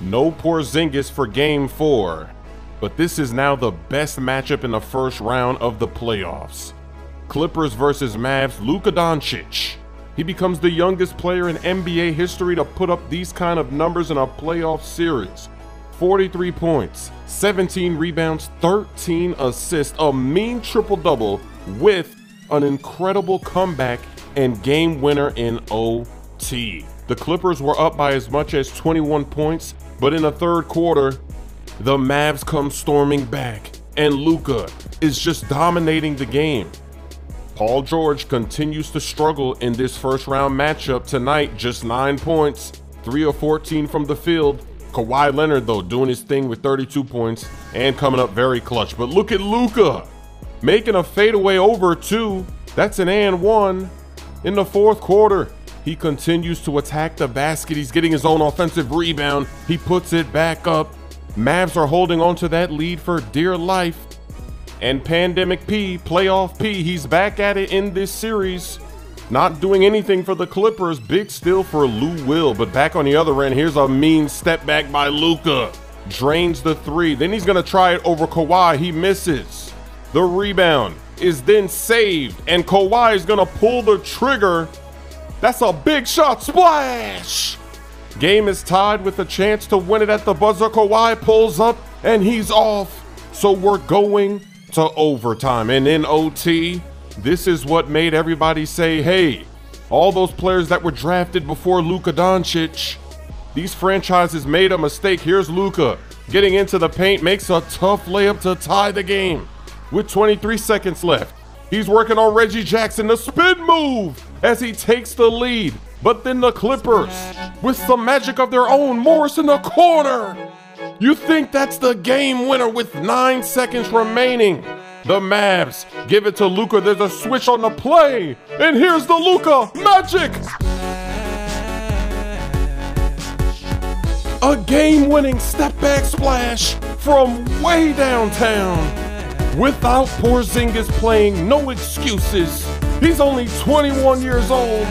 No Porzingis for game four, but this is now the best matchup in the first round of the playoffs. Clippers versus Mavs, Luka Doncic. He becomes the youngest player in NBA history to put up these kind of numbers in a playoff series. 43 points, 17 rebounds, 13 assists, a mean triple double with an incredible comeback and game winner in OT. The Clippers were up by as much as 21 points, but in the third quarter, the Mavs come storming back, and Luka is just dominating the game. Paul George continues to struggle in this first round matchup tonight, just 9 points, 3 of 14 from the field. Kawhi Leonard, though, doing his thing with 32 points and coming up very clutch. But look at Luka making a fadeaway over two. That's an and one in the fourth quarter. He continues to attack the basket. He's getting his own offensive rebound. He puts it back up. Mavs are holding on to that lead for dear life. And Pandemic P, Playoff P, he's back at it in this series. Not doing anything for the Clippers. Big steal for Lou Will. But back on the other end, here's a mean step back by Luka. Drains the three. Then he's going to try it over Kawhi. He misses. The rebound is then saved. And Kawhi is going to pull the trigger. That's a big shot. Splash! Game is tied with a chance to win it at the buzzer. Kawhi pulls up and he's off. So we're going to overtime. And in OT, this is what made everybody say, hey, all those players that were drafted before Luka Doncic, these franchises made a mistake. Here's Luka getting into the paint, makes a tough layup to tie the game. With 23 seconds left, he's working on Reggie Jackson, the spin move as he takes the lead. But then the Clippers, with some magic of their own, Morris in the corner. You think that's the game winner with nine seconds remaining? The Mavs give it to Luka. There's a switch on the play, and here's the Luka magic. A game-winning step-back splash from way downtown. Without Porzingis playing, no excuses. He's only 21 years old